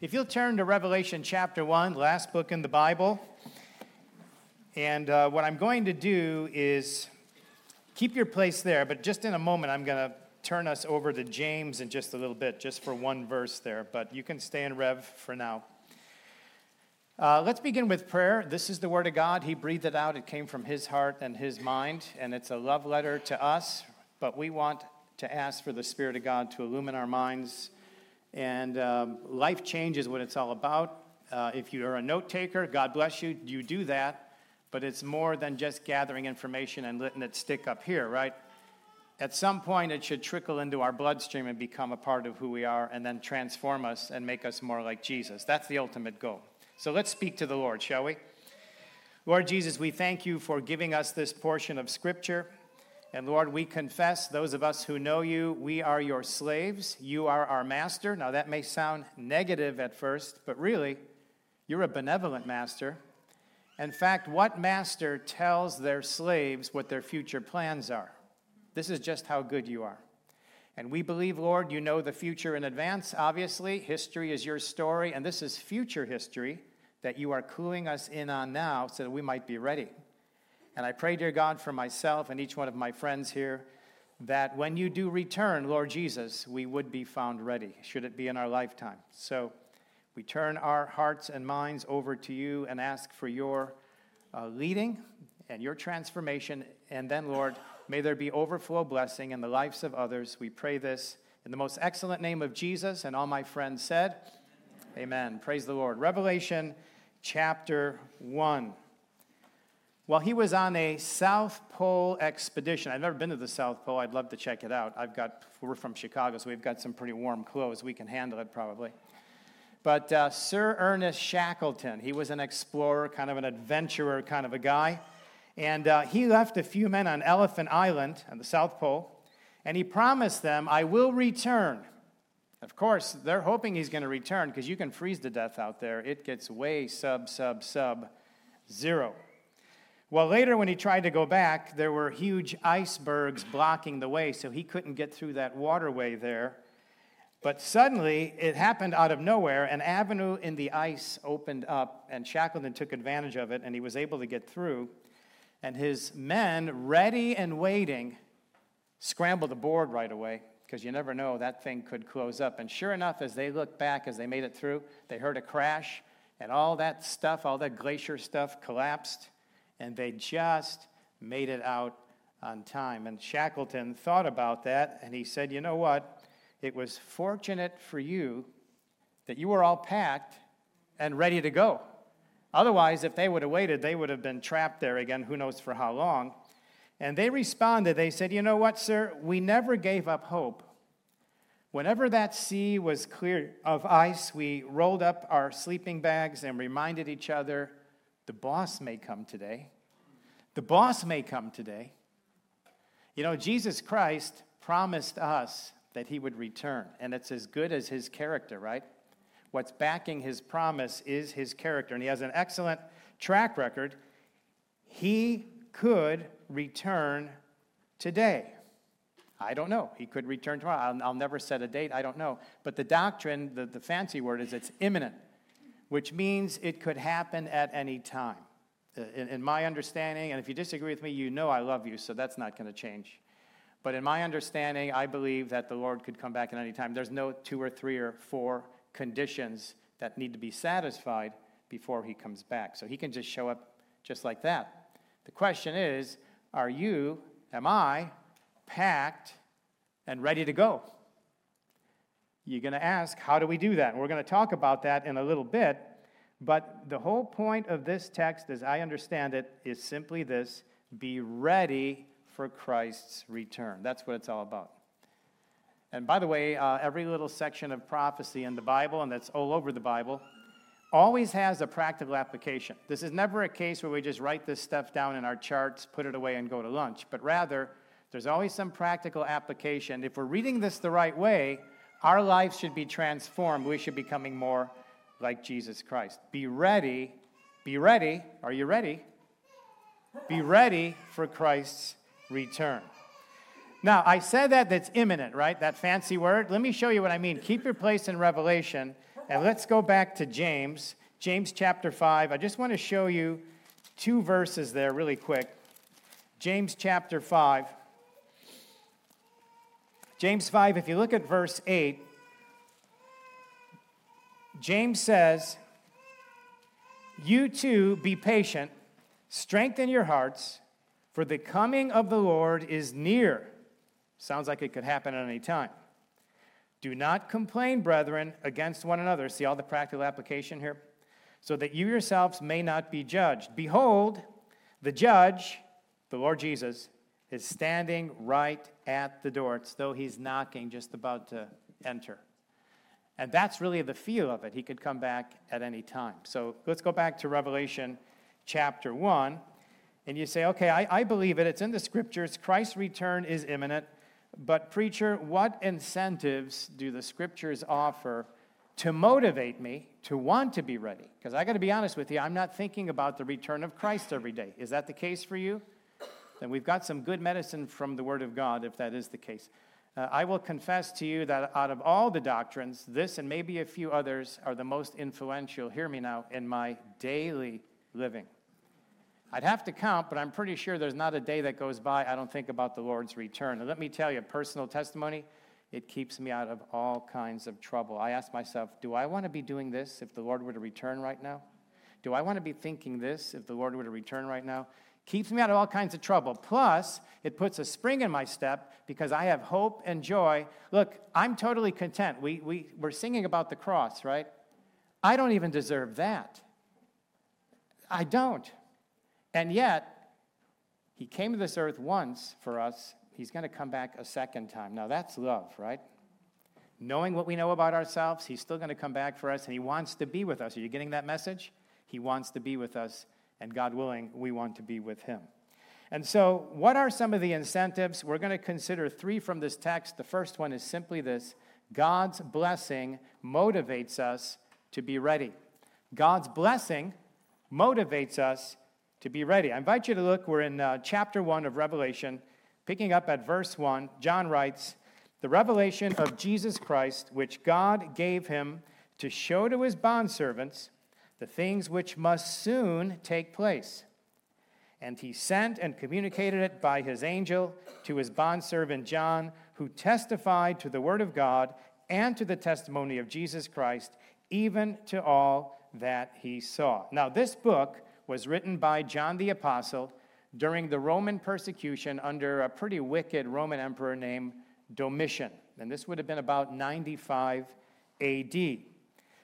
If you'll turn to Revelation chapter 1, last book in the Bible, and uh, what I'm going to do is keep your place there, but just in a moment, I'm going to turn us over to James in just a little bit, just for one verse there, but you can stay in Rev for now. Uh, let's begin with prayer. This is the Word of God. He breathed it out, it came from His heart and His mind, and it's a love letter to us, but we want to ask for the Spirit of God to illumine our minds and um, life change is what it's all about. Uh, if you are a note taker, God bless you, you do that. But it's more than just gathering information and letting it stick up here, right? At some point, it should trickle into our bloodstream and become a part of who we are and then transform us and make us more like Jesus. That's the ultimate goal. So let's speak to the Lord, shall we? Lord Jesus, we thank you for giving us this portion of Scripture. And Lord, we confess, those of us who know you, we are your slaves. You are our master. Now, that may sound negative at first, but really, you're a benevolent master. In fact, what master tells their slaves what their future plans are? This is just how good you are. And we believe, Lord, you know the future in advance, obviously. History is your story, and this is future history that you are cluing us in on now so that we might be ready. And I pray, dear God, for myself and each one of my friends here, that when you do return, Lord Jesus, we would be found ready, should it be in our lifetime. So we turn our hearts and minds over to you and ask for your uh, leading and your transformation. And then, Lord, may there be overflow blessing in the lives of others. We pray this in the most excellent name of Jesus. And all my friends said, Amen. Amen. Praise the Lord. Revelation chapter 1. Well, he was on a South Pole expedition. I've never been to the South Pole. I'd love to check it out. I've got, we're from Chicago, so we've got some pretty warm clothes. We can handle it probably. But uh, Sir Ernest Shackleton, he was an explorer, kind of an adventurer kind of a guy. And uh, he left a few men on Elephant Island on the South Pole, and he promised them, I will return. Of course, they're hoping he's going to return because you can freeze to death out there. It gets way sub, sub, sub zero. Well, later when he tried to go back, there were huge icebergs blocking the way, so he couldn't get through that waterway there. But suddenly, it happened out of nowhere. An avenue in the ice opened up, and Shackleton took advantage of it, and he was able to get through. And his men, ready and waiting, scrambled aboard right away because you never know, that thing could close up. And sure enough, as they looked back, as they made it through, they heard a crash, and all that stuff, all that glacier stuff collapsed and they just made it out on time. And Shackleton thought about that, and he said, You know what? It was fortunate for you that you were all packed and ready to go. Otherwise, if they would have waited, they would have been trapped there again, who knows for how long. And they responded, they said, You know what, sir? We never gave up hope. Whenever that sea was clear of ice, we rolled up our sleeping bags and reminded each other the boss may come today. The boss may come today. You know, Jesus Christ promised us that he would return, and it's as good as his character, right? What's backing his promise is his character, and he has an excellent track record. He could return today. I don't know. He could return tomorrow. I'll, I'll, never set a date. I don't know. But the doctrine, the, the fancy word is it's imminent which means it could happen at any time. Uh, in, in, my understanding, and if you disagree with me, you know I love you, so that's not going to change. But in my understanding, I believe that the Lord could come back at any time. There's no two or three or four conditions that need to be satisfied before he comes back. So he can just show up just like that. The question is are you, am I, packed and ready to go? You're going to ask, how do we do that? And we're going to talk about that in a little bit. But the whole point of this text, as I understand it, is simply this be ready for Christ's return. That's what it's all about. And by the way, uh, every little section of prophecy in the Bible, and that's all over the Bible, always has a practical application. This is never a case where we just write this stuff down in our charts, put it away, and go to lunch, but rather, there's always some practical application. If we're reading this the right way, our lives should be transformed. We should be becoming more like Jesus Christ. Be ready. Be ready. Are you ready? Be ready for Christ's return. Now, I said that that's imminent, right? That fancy word. Let me show you what I mean. Keep your place in Revelation, and let's go back to James, James chapter 5. I just want to show you two verses there really quick. James chapter 5. James 5, if you look at verse 8, James says, You too be patient, strengthen your hearts, for the coming of the Lord is near. Sounds like it could happen at any time. Do not complain, brethren, against one another. See all the practical application here? So that you yourselves may not be judged. Behold, the judge, the Lord Jesus, is standing right at the door. It's though he's knocking, just about to enter. And that's really the feel of it. He could come back at any time. So let's go back to Revelation chapter 1. And you say, okay, I, I believe it. It's in the scriptures. Christ's return is imminent. But, preacher, what incentives do the scriptures offer to motivate me to want to be ready? Because I got to be honest with you, I'm not thinking about the return of Christ every day. Is that the case for you? Then we've got some good medicine from the Word of God if that is the case. Uh, I will confess to you that out of all the doctrines, this and maybe a few others are the most influential, hear me now, in my daily living. I'd have to count, but I'm pretty sure there's not a day that goes by I don't think about the Lord's return. And let me tell you, personal testimony, it keeps me out of all kinds of trouble. I ask myself, do I want to be doing this if the Lord were to return right now? Do I want to be thinking this if the Lord were to return right now? Keeps me out of all kinds of trouble. Plus, it puts a spring in my step because I have hope and joy. Look, I'm totally content. We, we, we're singing about the cross, right? I don't even deserve that. I don't. And yet, he came to this earth once for us. He's going to come back a second time. Now, that's love, right? Knowing what we know about ourselves, he's still going to come back for us, and he wants to be with us. Are you getting that message? He wants to be with us, and God willing, we want to be with him. And so, what are some of the incentives? We're going to consider three from this text. The first one is simply this God's blessing motivates us to be ready. God's blessing motivates us to be ready. I invite you to look. We're in uh, chapter 1 of Revelation, picking up at verse 1. John writes, The revelation of Jesus Christ, which God gave him to show to his bondservants the things which must soon take place. And he sent and communicated it by his angel to his bondservant John, who testified to the word of God and to the testimony of Jesus Christ, even to all that he saw. Now, this book was written by John the Apostle during the Roman persecution under a pretty wicked Roman emperor named Domitian. And this would have been about 95 AD.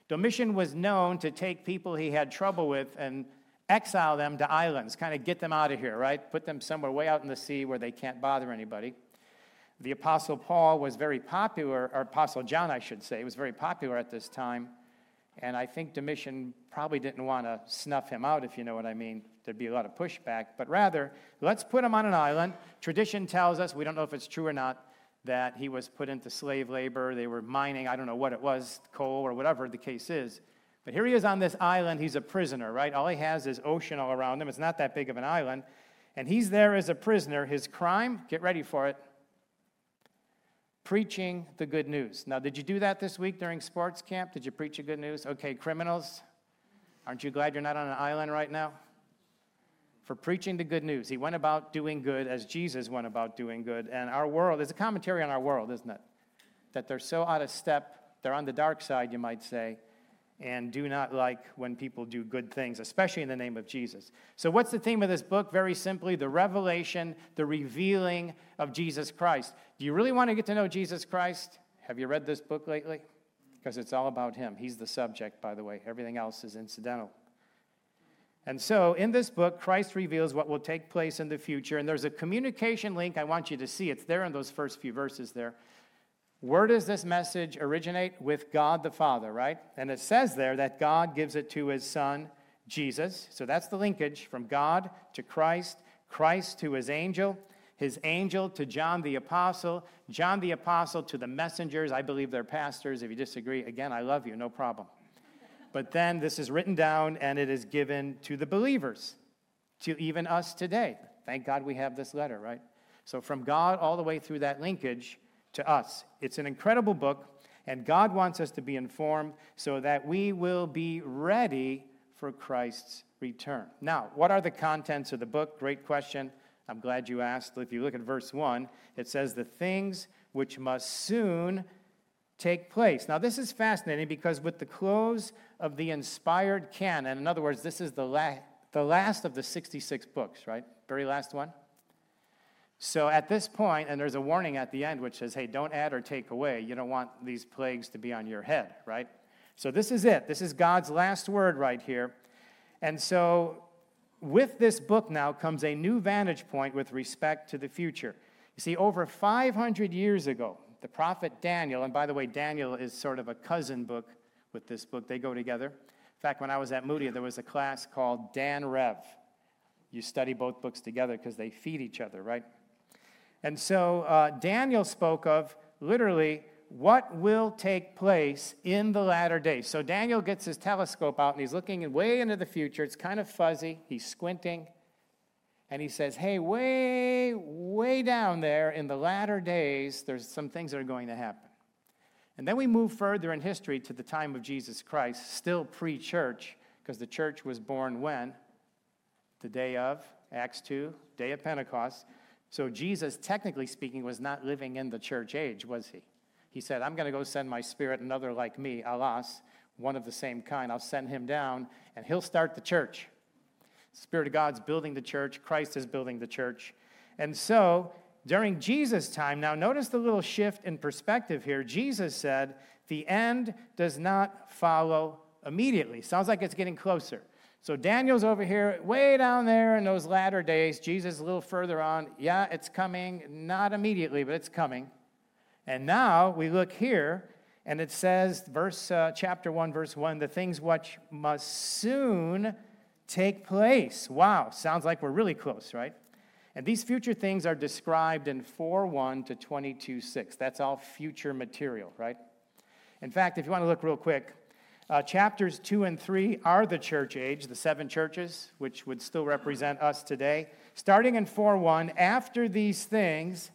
Domitian was known to take people he had trouble with and exile them to islands, kind of get them out of here, right? Put them somewhere way out in the sea where they can't bother anybody. The Apostle Paul was very popular, or Apostle John, I should say, was very popular at this time and I think Domitian probably didn't want to snuff him out, if you know what I mean. There'd be a lot of pushback. But rather, let's put him on an island. Tradition tells us, we don't know if it's true or not, that he was put into slave labor. They were mining, I don't know what it was, coal or whatever the case is. But here he is on this island. He's a prisoner, right? All he has is ocean all around him. It's not that big of an island. And he's there as a prisoner. His crime, get ready for it, preaching the good news. Now, did you do that this week during sports camp? Did you preach the good news? Okay, criminals, aren't you glad you're not on an island right now? For preaching the good news. He went about doing good as Jesus went about doing good. And our world is a commentary on our world, isn't it? That they're so out of step, they're on the dark side, you might say and do not like when people do good things, especially in the name of Jesus. So, what's the theme of this book? Very simply, the revelation, the revealing of Jesus Christ. Do you really want to get to know Jesus Christ? Have you read this book lately? Because it's all about him. He's the subject, by the way. Everything else is incidental. And so, in this book, Christ reveals what will take place in the future. And there's a communication link I want you to see. It's there in those first few verses there Where does this message originate? With God the Father, right? And it says there that God gives it to his Son, Jesus. So that's the linkage from God to Christ, Christ to his angel, his angel to John the Apostle, John the Apostle to the messengers. I believe they're pastors. If you disagree, again, I love you, no problem. But then this is written down and it is given to the believers, to even us today. Thank God we have this letter, right? So from God all the way through that linkage, to us. It's an incredible book, and God wants us to be informed so that we will be ready for Christ's return. Now, what are the contents of the book? Great question. I'm glad you asked. If you look at verse 1, it says, The things which must soon take place. Now, this is fascinating because with the close of the inspired canon, in other words, this is the, la- the last of the 66 books, right? Very last one. So at this point, and there's a warning at the end which says, hey, don't add or take away. You don't want these plagues to be on your head, right? So this is it. This is God's last word right here. And so with this book now comes a new vantage point with respect to the future. You see, over 500 years ago, the prophet Daniel, and by the way, Daniel is sort of a cousin book with this book, they go together. In fact, when I was at Moody, there was a class called Dan Rev. You study both books together because they feed each other, right? And so uh, Daniel spoke of literally what will take place in the latter days. So Daniel gets his telescope out and he's looking way into the future. It's kind of fuzzy. He's squinting. And he says, Hey, way, way down there in the latter days, there's some things that are going to happen. And then we move further in history to the time of Jesus Christ, still pre church, because the church was born when? The day of Acts 2, day of Pentecost. So Jesus, technically speaking, was not living in the church age, was he? He said, I'm going to go send my spirit, another like me, Allos, one of the same kind. I'll send him down, and he'll start the church. Spirit of God's building the church, Christ is building the church. And so, during Jesus' time, now notice the little shift in perspective here. Jesus said, The end does not follow immediately. Sounds like it's getting closer. So Daniel's over here, way down there in those latter days. Jesus a little further on. Yeah, it's coming, not immediately, but it's coming. And now we look here, and it says, verse uh, chapter one, verse one, the things which must soon take place. Wow, sounds like we're really close, right? And these future things are described in 4 1 to 22 6. That's all future material, right? In fact, if you want to look real quick, uh, chapters 2 and 3 are the church age, the seven churches, which would still represent us today. Starting in 4 1, after these things,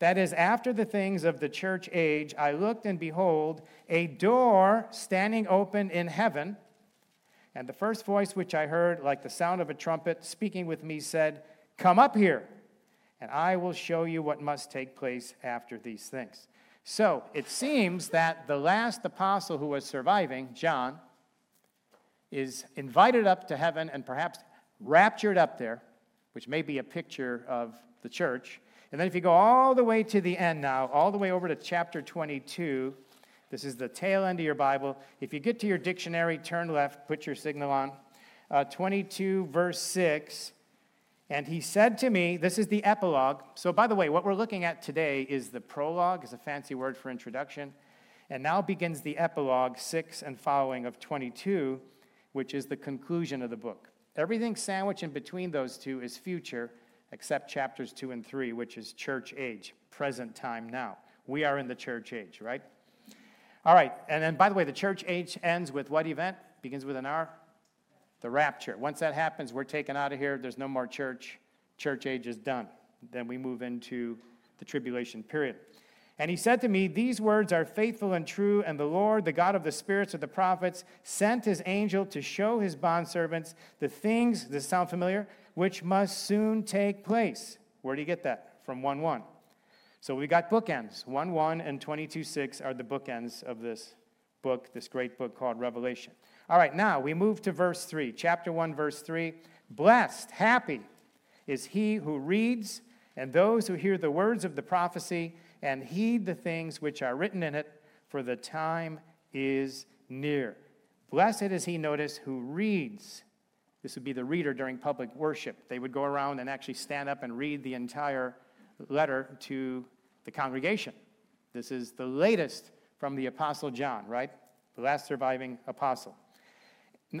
that is, after the things of the church age, I looked and behold, a door standing open in heaven. And the first voice which I heard, like the sound of a trumpet, speaking with me, said, Come up here, and I will show you what must take place after these things. So it seems that the last apostle who was surviving, John, is invited up to heaven and perhaps raptured up there, which may be a picture of the church. And then if you go all the way to the end now, all the way over to chapter 22, this is the tail end of your Bible. If you get to your dictionary, turn left, put your signal on. Uh, 22, verse 6 and he said to me, This is the epilogue. So, by the way, what we're looking at today is the prologue, is a fancy word for introduction. And now begins the epilogue, 6 and following of 22, which is the conclusion of the book. Everything sandwiched in between those two is future, except chapters 2 and 3, which is church age, present time now. We are in the church age, right? All right, and then by the way, the church age ends with what event? Begins with an R? the rapture. Once that happens, we're taken out of here. There's no more church. Church age is done. Then we move into the tribulation period. And he said to me, These words are faithful and true, and the Lord, the God of the spirits of the prophets, sent his angel to show his bondservants the things, does this sound familiar? Which must soon take place. Where do you get that? From 1 1. So we got bookends. 1 1 and 22 6 are the bookends of this book, this great book called Revelation. All right, now we move to verse 3, chapter 1, verse 3. Blessed, happy is he who reads and those who hear the words of the prophecy and heed the things which are written in it, for the time is near. Blessed is he, notice, who reads. This would be the reader during public worship. They would go around and actually stand up and read the entire letter to the congregation. This is the latest from the Apostle John, right? The last surviving apostle.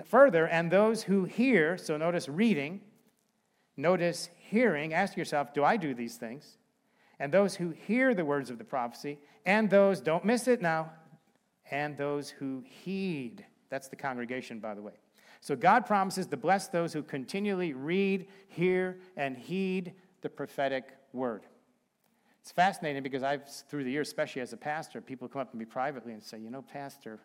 Further, and those who hear, so notice reading, notice hearing, ask yourself, do I do these things? And those who hear the words of the prophecy, and those, don't miss it now, and those who heed. That's the congregation, by the way. So God promises to bless those who continually read, hear, and heed the prophetic word. It's fascinating because I've, through the years, especially as a pastor, people come up to me privately and say, You know, Pastor,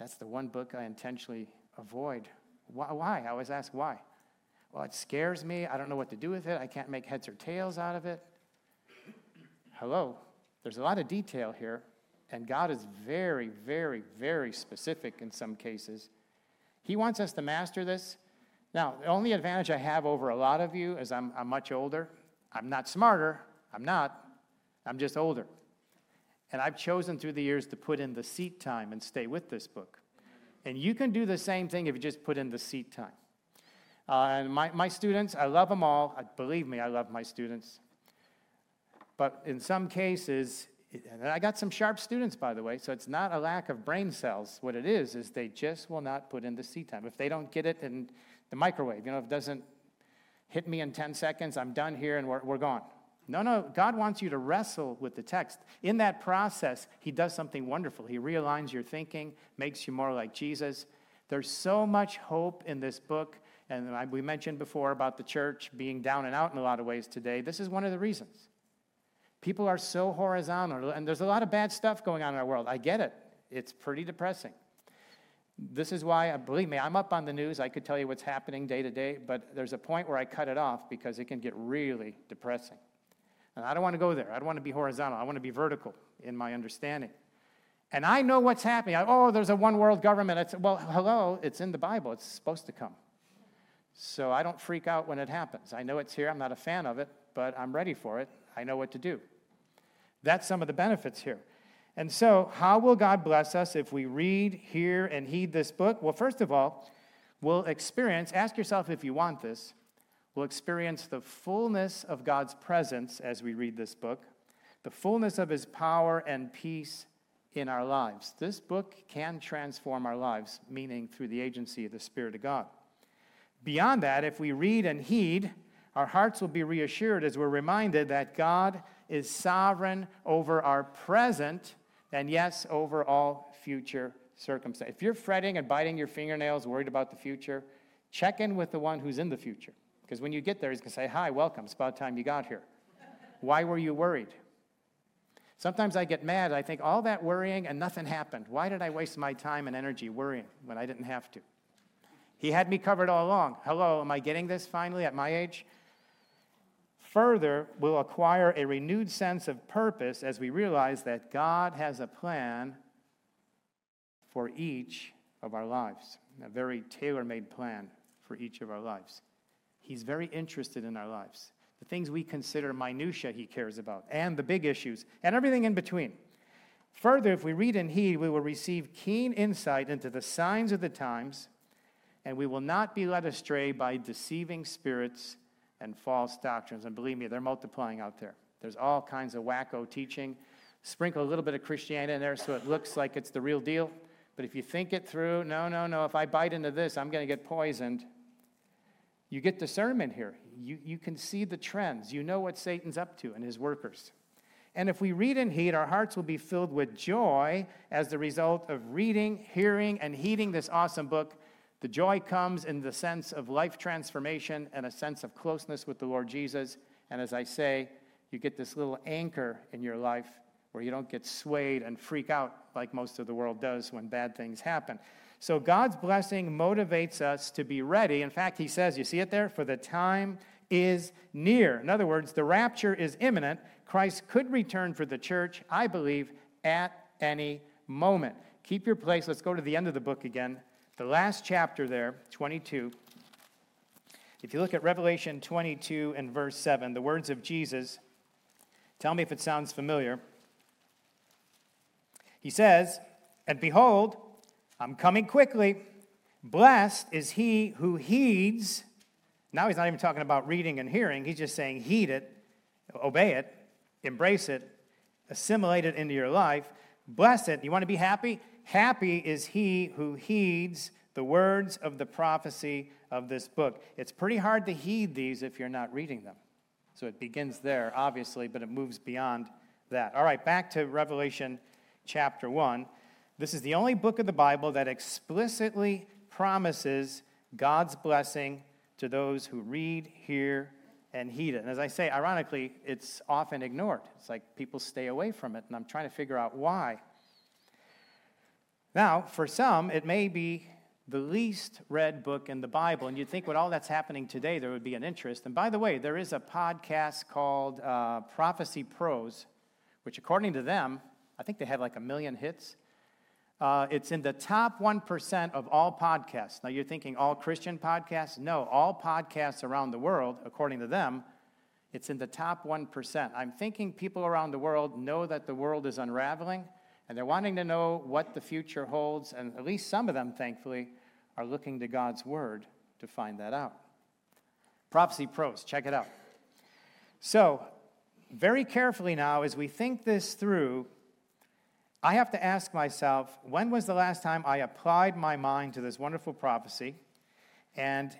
that's the one book I intentionally avoid. Why? I always ask why. Well, it scares me. I don't know what to do with it. I can't make heads or tails out of it. Hello, there's a lot of detail here, and God is very, very, very specific in some cases. He wants us to master this. Now, the only advantage I have over a lot of you is I'm, I'm much older. I'm not smarter. I'm not. I'm just older. And I've chosen through the years to put in the seat time and stay with this book. And you can do the same thing if you just put in the seat time. Uh, and my, my students, I love them all. Believe me, I love my students. But in some cases, and I got some sharp students, by the way, so it's not a lack of brain cells. What it is, is they just will not put in the seat time. If they don't get it in the microwave, you know, if it doesn't hit me in 10 seconds, I'm done here and we're, we're gone. No, no, God wants you to wrestle with the text. In that process, He does something wonderful. He realigns your thinking, makes you more like Jesus. There's so much hope in this book. And we mentioned before about the church being down and out in a lot of ways today. This is one of the reasons. People are so horizontal, and there's a lot of bad stuff going on in our world. I get it, it's pretty depressing. This is why, uh, believe me, I'm up on the news. I could tell you what's happening day to day, but there's a point where I cut it off because it can get really depressing. And I don't want to go there. I don't want to be horizontal. I want to be vertical in my understanding. And I know what's happening. I, oh, there's a one world government. It's, well, hello, it's in the Bible. It's supposed to come. So I don't freak out when it happens. I know it's here. I'm not a fan of it, but I'm ready for it. I know what to do. That's some of the benefits here. And so, how will God bless us if we read, hear, and heed this book? Well, first of all, we'll experience, ask yourself if you want this, we'll experience the fullness of God's presence as we read this book, the fullness of his power and peace in our lives. This book can transform our lives, meaning through the agency of the Spirit of God. Beyond that, if we read and heed, our hearts will be reassured as we're reminded that God is sovereign over our present and, yes, over all future circumstances. If you're fretting and biting your fingernails, worried about the future, check in with the one who's in the future. Because when you get there, he's going to say, Hi, welcome. It's about time you got here. Why were you worried? Sometimes I get mad. I think all that worrying and nothing happened. Why did I waste my time and energy worrying when I didn't have to? He had me covered all along. Hello, am I getting this finally at my age? Further, we'll acquire a renewed sense of purpose as we realize that God has a plan for each of our lives, a very tailor made plan for each of our lives. He's very interested in our lives. The things we consider minutia, he cares about, and the big issues, and everything in between. Further, if we read and heed, we will receive keen insight into the signs of the times, and we will not be led astray by deceiving spirits and false doctrines. And believe me, they're multiplying out there. There's all kinds of wacko teaching. Sprinkle a little bit of Christianity in there so it looks like it's the real deal. But if you think it through, no, no, no, if I bite into this, I'm going to get poisoned. You get discernment here. You, you can see the trends. You know what Satan's up to and his workers. And if we read and heed, our hearts will be filled with joy as the result of reading, hearing, and heeding this awesome book the joy comes in the sense of life transformation and a sense of closeness with the Lord Jesus. And as I say, you get this little anchor in your life where you don't get swayed and freak out like most of the world does when bad things happen. So God's blessing motivates us to be ready. In fact, he says, you see it there? For the time is near. In other words, the rapture is imminent. Christ could return for the church, I believe, at any moment. Keep your place. Let's go to the end of the book again. The last chapter there, 22, if you look at Revelation 22 and verse 7, the words of Jesus, tell me if it sounds familiar. He says, And behold, I'm coming quickly. Blessed is he who heeds. Now he's not even talking about reading and hearing, he's just saying, heed it, obey it, embrace it, assimilate it into your life. Blessed, you want to be happy? Happy is he who heeds the words of the prophecy of this book. It's pretty hard to heed these if you're not reading them. So it begins there, obviously, but it moves beyond that. All right, back to Revelation chapter 1. This is the only book of the Bible that explicitly promises God's blessing to those who read, hear, and heed it. And as I say, ironically, it's often ignored. It's like people stay away from it, and I'm trying to figure out why. Now, for some, it may be the least read book in the Bible, and you'd think with all that's happening today, there would be an interest. And by the way, there is a podcast called uh, Prophecy Pros, which, according to them, I think they have like a million hits. Uh, it's in the top 1% of all podcasts. Now, you're thinking all Christian podcasts? No, all podcasts around the world, according to them, it's in the top 1%. I'm thinking people around the world know that the world is unraveling, and they're wanting to know what the future holds, and at least some of them, thankfully, are looking to God's Word to find that out. Prophecy Pros, check it out. So, very carefully now, as we think this through, I have to ask myself when was the last time I applied my mind to this wonderful prophecy? And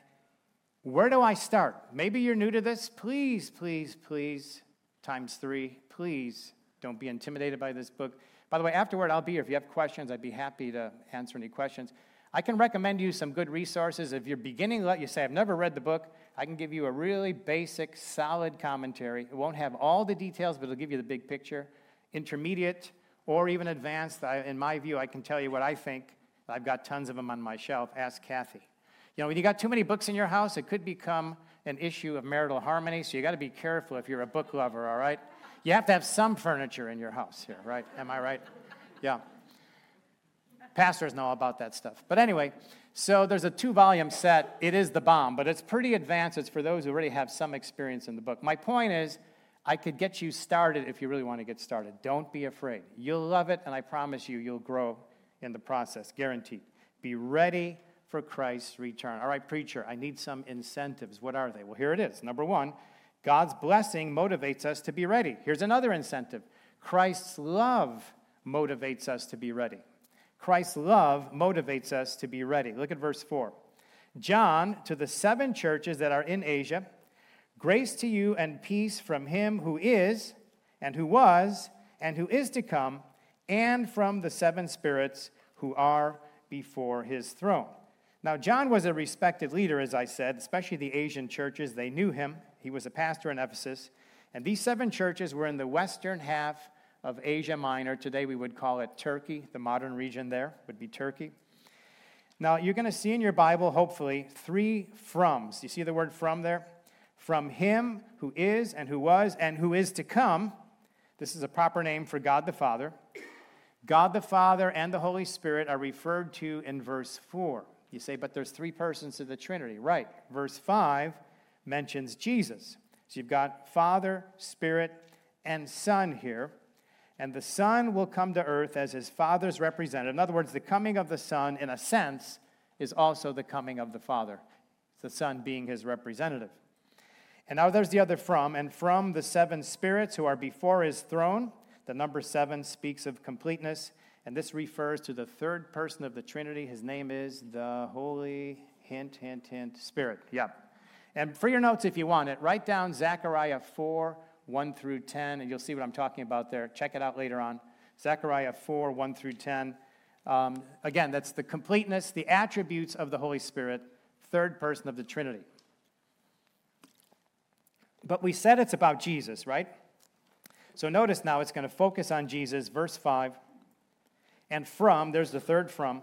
where do I start? Maybe you're new to this. Please, please, please, times three, please don't be intimidated by this book. By the way, afterward, I'll be here. If you have questions, I'd be happy to answer any questions. I can recommend you some good resources. If you're beginning, let you say, I've never read the book, I can give you a really basic, solid commentary. It won't have all the details, but it'll give you the big picture. Intermediate, or even advanced, in my view, I can tell you what I think. I've got tons of them on my shelf. Ask Kathy. You know, when you got too many books in your house, it could become an issue of marital harmony, so you got to be careful if you're a book lover, all right? You have to have some furniture in your house here, right? Am I right? Yeah. Pastors know about that stuff. But anyway, so there's a two volume set. It is the bomb, but it's pretty advanced. It's for those who already have some experience in the book. My point is, I could get you started if you really want to get started. Don't be afraid. You'll love it, and I promise you, you'll grow in the process, guaranteed. Be ready for Christ's return. All right, preacher, I need some incentives. What are they? Well, here it is. Number one, God's blessing motivates us to be ready. Here's another incentive Christ's love motivates us to be ready. Christ's love motivates us to be ready. Look at verse 4. John, to the seven churches that are in Asia, Grace to you and peace from him who is, and who was, and who is to come, and from the seven spirits who are before his throne. Now, John was a respected leader, as I said, especially the Asian churches. They knew him. He was a pastor in Ephesus. And these seven churches were in the western half of Asia Minor. Today we would call it Turkey. The modern region there would be Turkey. Now, you're going to see in your Bible, hopefully, three froms. You see the word from there? From him who is and who was and who is to come. This is a proper name for God the Father. God the Father and the Holy Spirit are referred to in verse 4. You say, but there's three persons to the Trinity. Right. Verse 5 mentions Jesus. So you've got Father, Spirit, and Son here. And the Son will come to earth as his Father's representative. In other words, the coming of the Son, in a sense, is also the coming of the Father, the Son being his representative. And now there's the other from, and from the seven spirits who are before his throne. The number seven speaks of completeness, and this refers to the third person of the Trinity. His name is the Holy, hint, hint, hint, Spirit. Yep. And for your notes, if you want it, write down Zechariah 4, 1 through 10, and you'll see what I'm talking about there. Check it out later on. Zechariah 4, 1 through 10. Um, again, that's the completeness, the attributes of the Holy Spirit, third person of the Trinity. But we said it's about Jesus, right? So notice now it's going to focus on Jesus, verse 5. And from, there's the third from,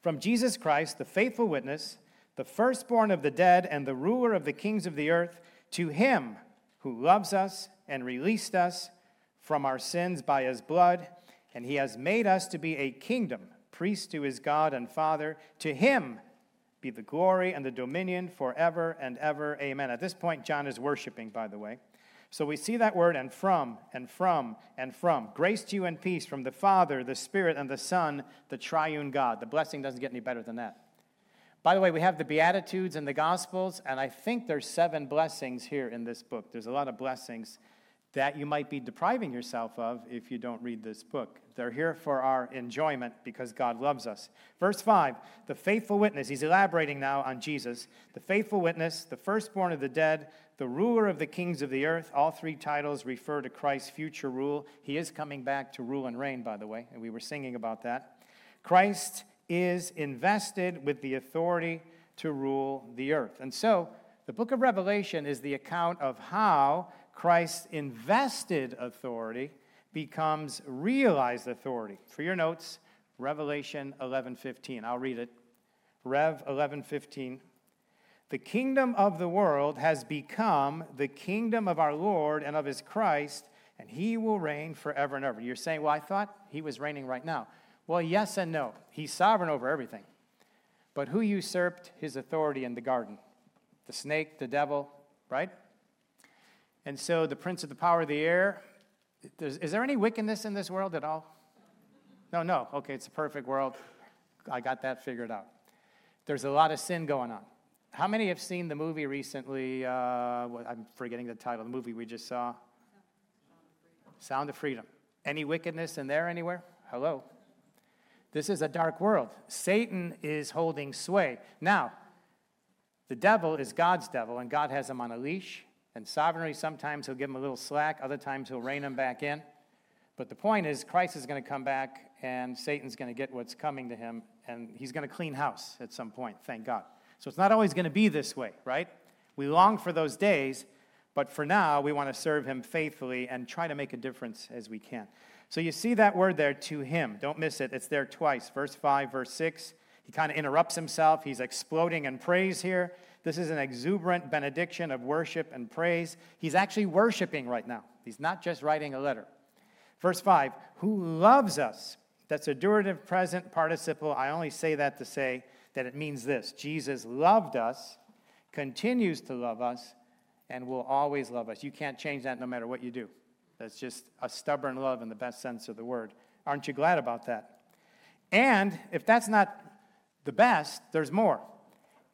from Jesus Christ, the faithful witness, the firstborn of the dead, and the ruler of the kings of the earth, to him who loves us and released us from our sins by his blood, and he has made us to be a kingdom, priest to his God and Father. To him be the glory and the dominion forever and ever. Amen. At this point, John is worshiping, by the way. So we see that word and from and from and from. Grace to you and peace from the Father, the Spirit, and the Son, the triune God. The blessing doesn't get any better than that. By the way, we have the Beatitudes and the Gospels, and I think there's seven blessings here in this book. There's a lot of blessings that you might be depriving yourself of if you don't read this book. They're here for our enjoyment because God loves us. Verse 5 the faithful witness, he's elaborating now on Jesus. The faithful witness, the firstborn of the dead, the ruler of the kings of the earth. All three titles refer to Christ's future rule. He is coming back to rule and reign, by the way, and we were singing about that. Christ is invested with the authority to rule the earth. And so, the book of Revelation is the account of how Christ's invested authority becomes realized authority. For your notes, Revelation 11:15. I'll read it. Rev 11:15. The kingdom of the world has become the kingdom of our Lord and of his Christ, and he will reign forever and ever. You're saying, "Well, I thought he was reigning right now." Well, yes and no. He's sovereign over everything. But who usurped his authority in the garden? The snake, the devil, right? And so the prince of the power of the air. Is there any wickedness in this world at all? No, no. Okay, it's a perfect world. I got that figured out. There's a lot of sin going on. How many have seen the movie recently? Uh, I'm forgetting the title. Of the movie we just saw. Sound of Freedom. Any wickedness in there anywhere? Hello. This is a dark world. Satan is holding sway. Now, the devil is God's devil, and God has him on a leash. And sovereignly, sometimes he'll give them a little slack, other times he'll rein them back in. But the point is, Christ is going to come back, and Satan's going to get what's coming to him, and he's going to clean house at some point, thank God. So it's not always going to be this way, right? We long for those days, but for now, we want to serve him faithfully and try to make a difference as we can. So you see that word there, to him. Don't miss it. It's there twice. Verse 5, verse 6. He kind of interrupts himself. He's exploding in praise here. This is an exuberant benediction of worship and praise. He's actually worshiping right now. He's not just writing a letter. Verse 5 Who loves us? That's a durative present participle. I only say that to say that it means this Jesus loved us, continues to love us, and will always love us. You can't change that no matter what you do. That's just a stubborn love in the best sense of the word. Aren't you glad about that? And if that's not the best, there's more.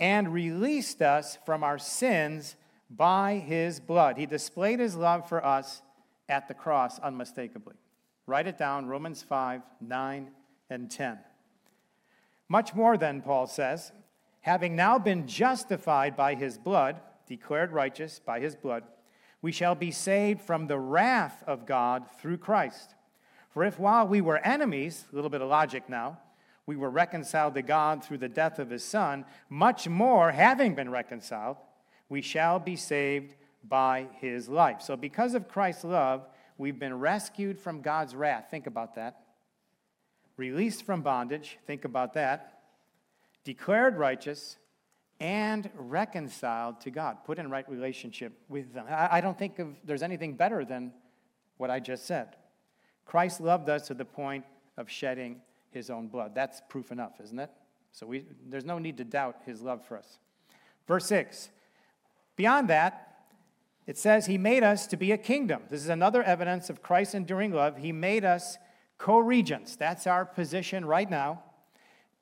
And released us from our sins by his blood. He displayed his love for us at the cross unmistakably. Write it down Romans 5 9 and 10. Much more then, Paul says, having now been justified by his blood, declared righteous by his blood, we shall be saved from the wrath of God through Christ. For if while we were enemies, a little bit of logic now, we were reconciled to God through the death of his Son, much more, having been reconciled, we shall be saved by his life. So, because of Christ's love, we've been rescued from God's wrath. Think about that. Released from bondage. Think about that. Declared righteous and reconciled to God, put in right relationship with them. I don't think of, there's anything better than what I just said. Christ loved us to the point of shedding his own blood. That's proof enough, isn't it? So we, there's no need to doubt his love for us. Verse 6. Beyond that, it says he made us to be a kingdom. This is another evidence of Christ's enduring love. He made us co regents. That's our position right now.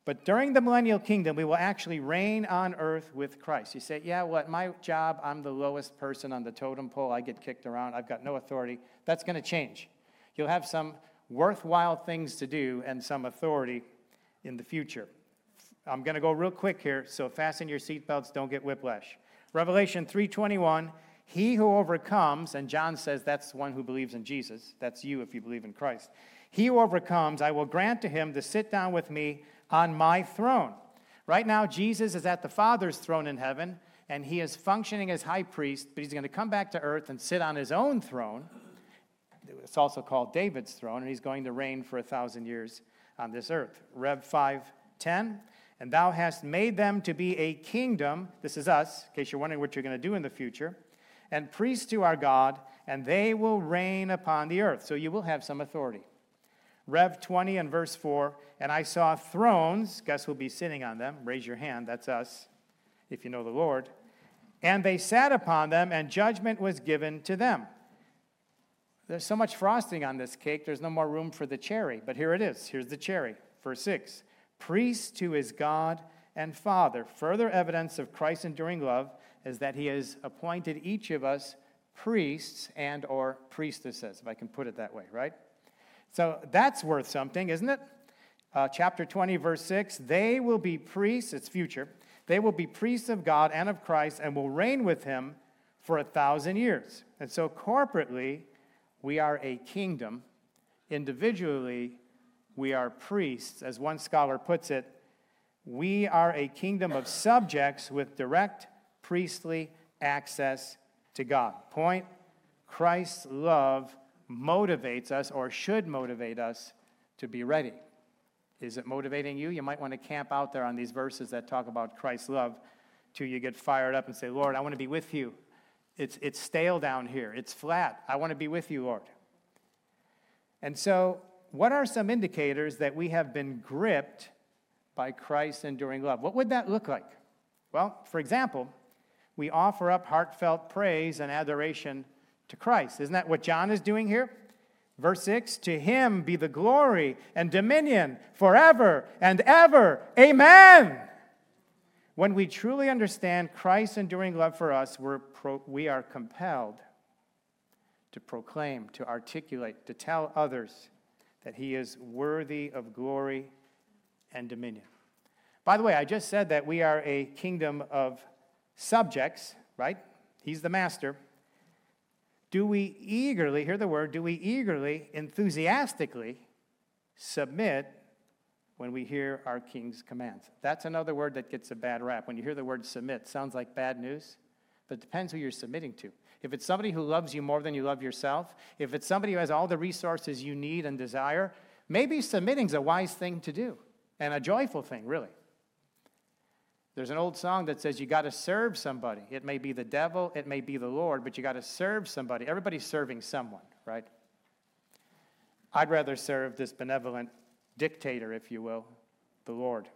But during the millennial kingdom, we will actually reign on earth with Christ. You say, yeah, what? My job, I'm the lowest person on the totem pole. I get kicked around. I've got no authority. That's going to change. You'll have some worthwhile things to do and some authority in the future. I'm going to go real quick here, so fasten your seatbelts, don't get whiplash. Revelation 3:21, he who overcomes, and John says that's one who believes in Jesus. That's you if you believe in Christ. He who overcomes, I will grant to him to sit down with me on my throne. Right now, Jesus is at the Father's throne in heaven, and he is functioning as high priest, but he's going to come back to earth and sit on his own throne. It's also called David's throne, and he's going to reign for a thousand years on this earth. Rev 5:10, And thou hast made them to be a kingdom. This is us, in case you're wondering what you're going to do in the future. And priests to our God, and they will reign upon the earth. So you will have some authority. Rev 20 and verse 4 And I saw thrones, guess who'll be sitting on them? Raise your hand, that's us, if you know the Lord. And they sat upon them, and judgment was given to them. There's so much frosting on this cake, there's no more room for the cherry. But here it is. Here's the cherry. Verse 6 Priest to his God and Father. Further evidence of Christ's enduring love is that he has appointed each of us priests and or priestesses, if I can put it that way, right? So that's worth something, isn't it? Uh, chapter 20, verse 6 They will be priests, it's future. They will be priests of God and of Christ and will reign with him for a thousand years. And so, corporately, we are a kingdom. Individually, we are priests. As one scholar puts it, we are a kingdom of subjects with direct priestly access to God. Point Christ's love motivates us or should motivate us to be ready. Is it motivating you? You might want to camp out there on these verses that talk about Christ's love till you get fired up and say, Lord, I want to be with you. It's, it's stale down here, it's flat. I want to be with you, Lord. And so, what are some indicators that we have been gripped by Christ's enduring love? What would that look like? Well, for example, we offer up heartfelt praise and adoration to Christ. Isn't that what John is doing here? Verse 6 To him be the glory and dominion forever and ever. Amen. When we truly understand Christ's enduring love for us, we're pro- we are compelled to proclaim, to articulate, to tell others that he is worthy of glory and dominion. By the way, I just said that we are a kingdom of subjects, right? He's the master. Do we eagerly, hear the word, do we eagerly, enthusiastically submit when we hear our king's commands? That's another word that gets a bad rap. When you hear the word submit, sounds like bad news, but it depends who you're submitting to. If it's somebody who loves you more than you love yourself, if it's somebody who has all the resources you need and desire, maybe submitting's a wise thing to do and a joyful thing, really. There's an old song that says you got to serve somebody. It may be the devil, it may be the Lord, but you got to serve somebody. Everybody's serving someone, right? I'd rather serve this benevolent dictator, if you will, the Lord.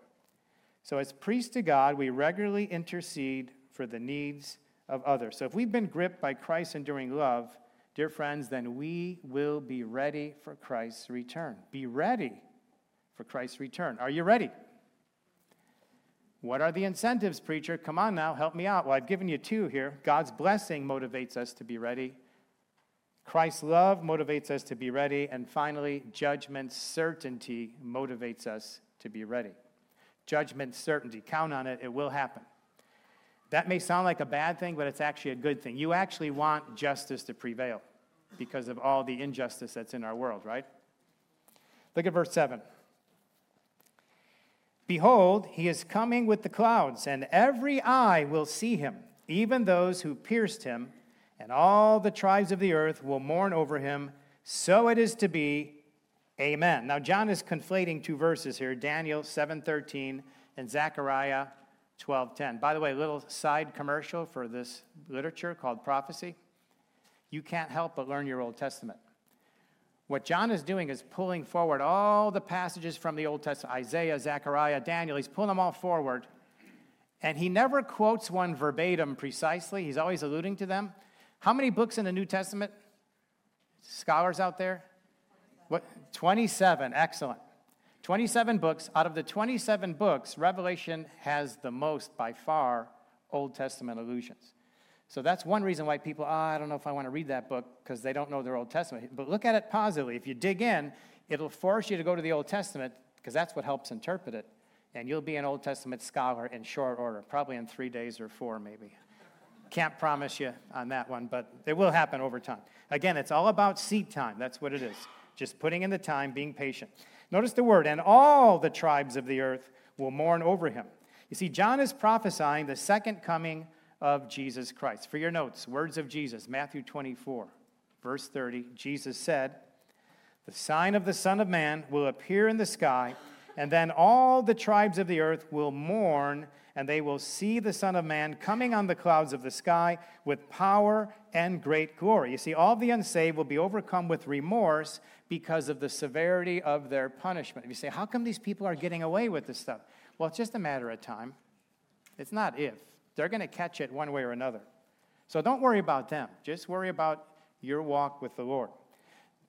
So, as priests to God, we regularly intercede for the needs of others. So, if we've been gripped by Christ's enduring love, dear friends, then we will be ready for Christ's return. Be ready for Christ's return. Are you ready? What are the incentives, preacher? Come on now, help me out. Well, I've given you two here. God's blessing motivates us to be ready. Christ's love motivates us to be ready. And finally, judgment certainty motivates us to be ready. Judgment certainty. Count on it, it will happen. That may sound like a bad thing, but it's actually a good thing. You actually want justice to prevail because of all the injustice that's in our world, right? Look at verse 7. Behold, he is coming with the clouds, and every eye will see him, even those who pierced him, and all the tribes of the earth will mourn over him. So it is to be. Amen. Now John is conflating two verses here, Daniel 7:13 and Zechariah 12:10. By the way, little side commercial for this literature called prophecy. You can't help but learn your Old Testament. What John is doing is pulling forward all the passages from the Old Testament Isaiah, Zechariah, Daniel. He's pulling them all forward. And he never quotes one verbatim precisely, he's always alluding to them. How many books in the New Testament? Scholars out there? What? 27. Excellent. 27 books. Out of the 27 books, Revelation has the most by far Old Testament allusions. So that's one reason why people, oh, I don't know if I want to read that book because they don't know their Old Testament. But look at it positively. If you dig in, it'll force you to go to the Old Testament because that's what helps interpret it. And you'll be an Old Testament scholar in short order, probably in three days or four, maybe. Can't promise you on that one, but it will happen over time. Again, it's all about seed time. That's what it is. Just putting in the time, being patient. Notice the word, and all the tribes of the earth will mourn over him. You see, John is prophesying the second coming of Jesus Christ. For your notes, words of Jesus, Matthew 24, verse 30. Jesus said, The sign of the Son of Man will appear in the sky, and then all the tribes of the earth will mourn, and they will see the Son of Man coming on the clouds of the sky with power and great glory. You see, all the unsaved will be overcome with remorse because of the severity of their punishment. If you say, How come these people are getting away with this stuff? Well, it's just a matter of time. It's not if. They're going to catch it one way or another. So don't worry about them. Just worry about your walk with the Lord.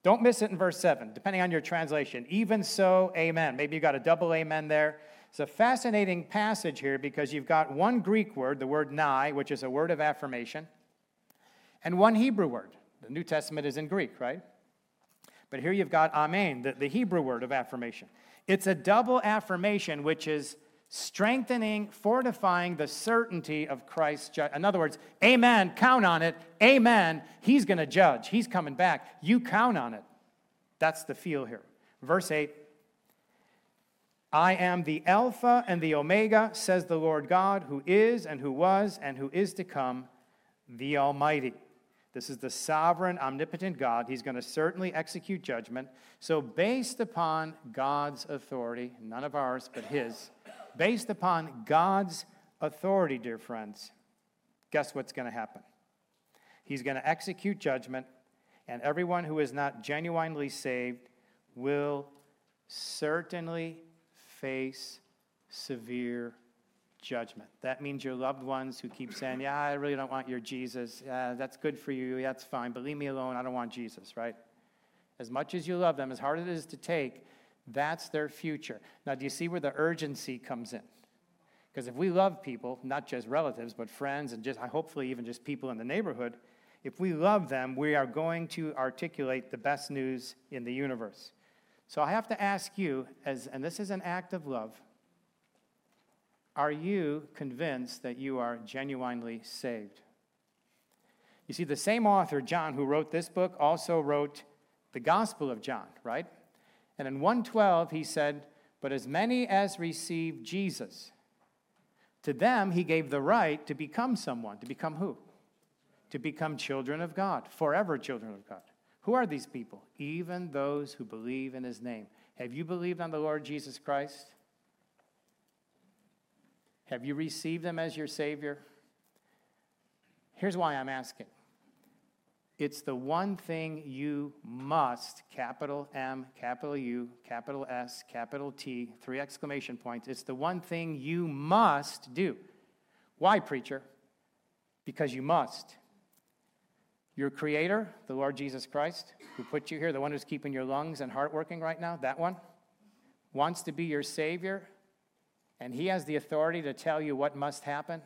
Don't miss it in verse 7, depending on your translation. Even so, amen. Maybe you got a double amen there. It's a fascinating passage here because you've got one Greek word, the word nai, which is a word of affirmation. and one Hebrew word. The New Testament is in Greek, right? But here you've got amen, the, the Hebrew word of affirmation. It's a double affirmation, which is strengthening, fortifying the certainty of Christ's judgment. In other words, amen, count on it. Amen, he's going to judge. He's coming back. You count on it. That's the feel here. Verse 8 I am the Alpha and the Omega, says the Lord God, who is and who was and who is to come, the Almighty. This is the sovereign, omnipotent God. He's going to certainly execute judgment. So, based upon God's authority, none of ours but His, based upon God's authority, dear friends, guess what's going to happen? He's going to execute judgment, and everyone who is not genuinely saved will certainly face severe judgment. That means your loved ones who keep saying, Yeah, I really don't want your Jesus. Yeah, that's good for you. That's fine. But leave me alone. I don't want Jesus, right? As much as you love them, as hard as it is to take, that's their future. Now, do you see where the urgency comes in? Because if we love people, not just relatives, but friends, and just hopefully even just people in the neighborhood, if we love them, we are going to articulate the best news in the universe. So I have to ask you, as, and this is an act of love, are you convinced that you are genuinely saved? You see, the same author, John, who wrote this book, also wrote the Gospel of John, right? And in 112, he said, But as many as received Jesus, to them he gave the right to become someone. To become who? To become children of God, forever children of God. Who are these people? Even those who believe in his name. Have you believed on the Lord Jesus Christ? Have you received him as your Savior? Here's why I'm asking it's the one thing you must, capital M, capital U, capital S, capital T, three exclamation points. It's the one thing you must do. Why, preacher? Because you must. Your Creator, the Lord Jesus Christ, who put you here, the one who's keeping your lungs and heart working right now, that one, wants to be your Savior, and He has the authority to tell you what must happen.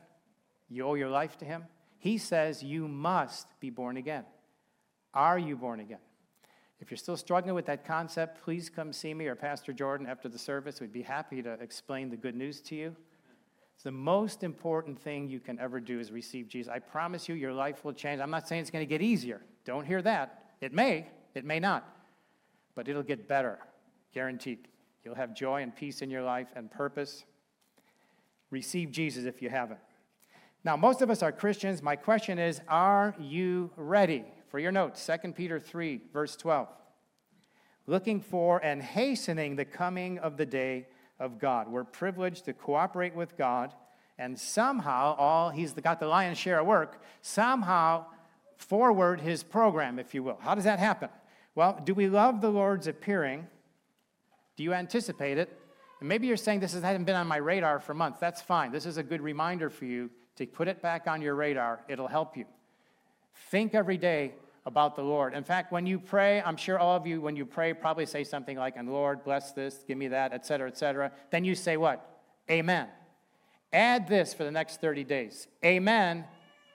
You owe your life to Him. He says you must be born again. Are you born again? If you're still struggling with that concept, please come see me or Pastor Jordan after the service. We'd be happy to explain the good news to you. The most important thing you can ever do is receive Jesus. I promise you, your life will change. I'm not saying it's going to get easier. Don't hear that. It may, it may not. But it'll get better, guaranteed. You'll have joy and peace in your life and purpose. Receive Jesus if you haven't. Now, most of us are Christians. My question is Are you ready? for your notes 2 Peter 3, verse 12. Looking for and hastening the coming of the day of God. We're privileged to cooperate with God, and somehow, all he's got the lion's share of work, somehow forward his program, if you will. How does that happen? Well, do we love the Lord's appearing? Do you anticipate it? And maybe you're saying this hasn't been on my radar for months. That's fine. This is a good reminder for you to put it back on your radar. It'll help you. Think every day about the Lord. In fact, when you pray, I'm sure all of you, when you pray, probably say something like, and Lord, bless this, give me that, etc., etc. Then you say what? Amen. Add this for the next 30 days. Amen.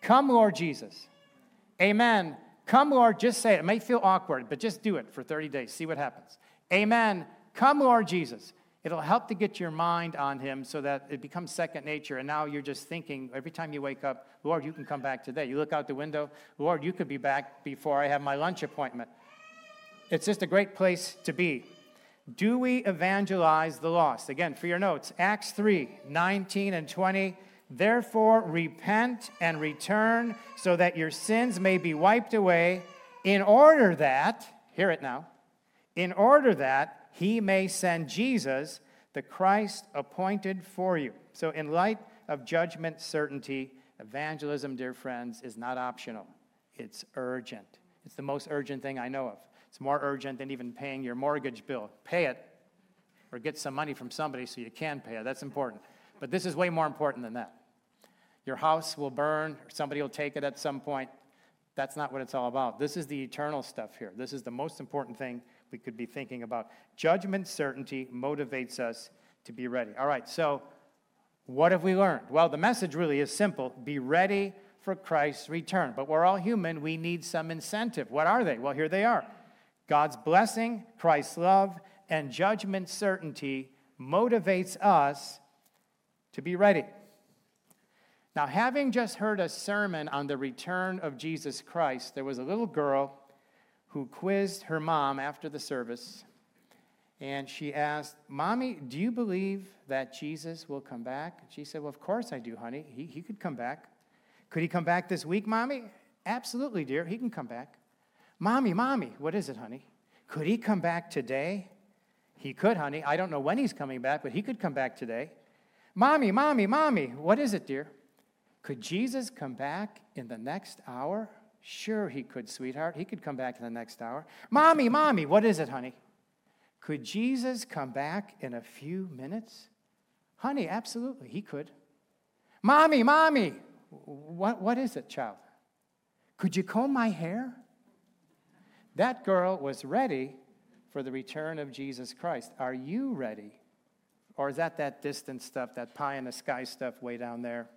Come, Lord Jesus. Amen. Come, Lord, just say it. It may feel awkward, but just do it for 30 days. See what happens. Amen. Come, Lord Jesus. It'll help to get your mind on Him so that it becomes second nature. And now you're just thinking every time you wake up, Lord, you can come back today. You look out the window, Lord, you could be back before I have my lunch appointment. It's just a great place to be. Do we evangelize the lost? Again, for your notes, Acts 3 19 and 20. Therefore, repent and return so that your sins may be wiped away, in order that, hear it now, in order that he may send Jesus, the Christ appointed for you. So, in light of judgment certainty, evangelism, dear friends, is not optional. It's urgent. It's the most urgent thing I know of. It's more urgent than even paying your mortgage bill. Pay it or get some money from somebody so you can pay it. That's important. But this is way more important than that. Your house will burn, or somebody will take it at some point. That's not what it's all about. This is the eternal stuff here. This is the most important thing we could be thinking about. Judgment certainty motivates us to be ready. All right, so what have we learned? Well, the message really is simple be ready for Christ's return. But we're all human. We need some incentive. What are they? Well, here they are God's blessing, Christ's love, and judgment certainty motivates us to be ready. Now, having just heard a sermon on the return of Jesus Christ, there was a little girl who quizzed her mom after the service. And she asked, Mommy, do you believe that Jesus will come back? She said, Well, of course I do, honey. He, he could come back. Could he come back this week, Mommy? Absolutely, dear. He can come back. Mommy, Mommy, what is it, honey? Could he come back today? He could, honey. I don't know when he's coming back, but he could come back today. Mommy, Mommy, Mommy, what is it, dear? Could Jesus come back in the next hour? Sure, he could, sweetheart. He could come back in the next hour. Mommy, Mommy, what is it, honey? Could Jesus come back in a few minutes? Honey, absolutely, he could. Mommy, Mommy, what, what is it, child? Could you comb my hair? That girl was ready for the return of Jesus Christ. Are you ready? Or is that that distant stuff, that pie in the sky stuff way down there?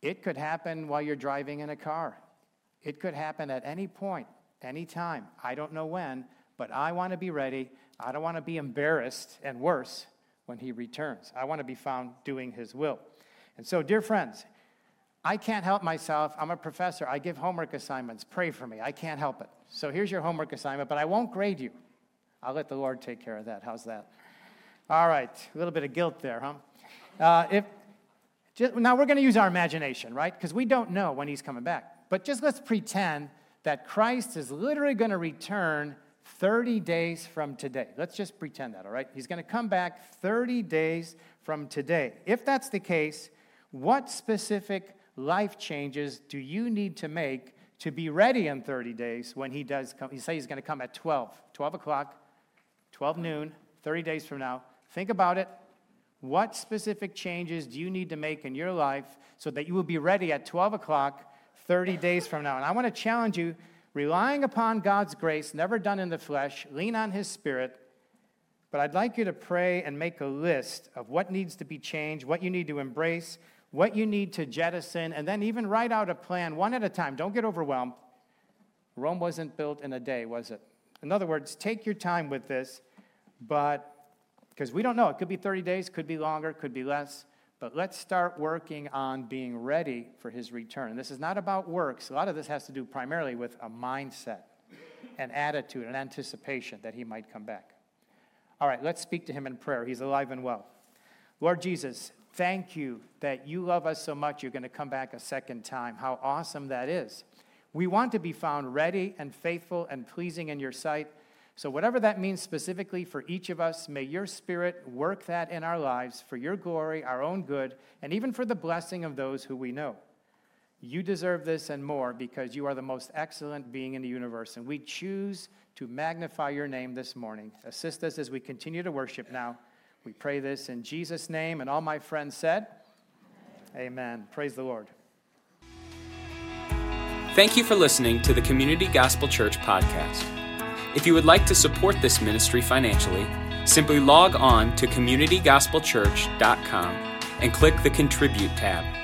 It could happen while you're driving in a car. It could happen at any point, any time. I don't know when, but I want to be ready. I don't want to be embarrassed and worse when he returns. I want to be found doing his will. And so, dear friends, I can't help myself. I'm a professor. I give homework assignments. Pray for me. I can't help it. So here's your homework assignment, but I won't grade you. I'll let the Lord take care of that. How's that? All right, a little bit of guilt there, huh? Uh, if, just, now we're going to use our imagination, right? Because we don't know when he's coming back. But just let's pretend that Christ is literally going to return 30 days from today. Let's just pretend that, all right? He's going to come back 30 days from today. If that's the case, what specific life changes do you need to make to be ready in 30 days when he does come? He say he's going to come at 12, 12 o'clock, 12 noon, 30 days from now. Think about it. What specific changes do you need to make in your life so that you will be ready at 12 o'clock 30 days from now. And I want to challenge you relying upon God's grace, never done in the flesh, lean on His Spirit. But I'd like you to pray and make a list of what needs to be changed, what you need to embrace, what you need to jettison, and then even write out a plan one at a time. Don't get overwhelmed. Rome wasn't built in a day, was it? In other words, take your time with this, but because we don't know, it could be 30 days, could be longer, could be less. But let's start working on being ready for his return. This is not about works. A lot of this has to do primarily with a mindset, an attitude, an anticipation that he might come back. All right, let's speak to him in prayer. He's alive and well. Lord Jesus, thank you that you love us so much you're going to come back a second time. How awesome that is. We want to be found ready and faithful and pleasing in your sight. So, whatever that means specifically for each of us, may your Spirit work that in our lives for your glory, our own good, and even for the blessing of those who we know. You deserve this and more because you are the most excellent being in the universe. And we choose to magnify your name this morning. Assist us as we continue to worship now. We pray this in Jesus' name. And all my friends said, Amen. Amen. Praise the Lord. Thank you for listening to the Community Gospel Church podcast. If you would like to support this ministry financially, simply log on to communitygospelchurch.com and click the Contribute tab.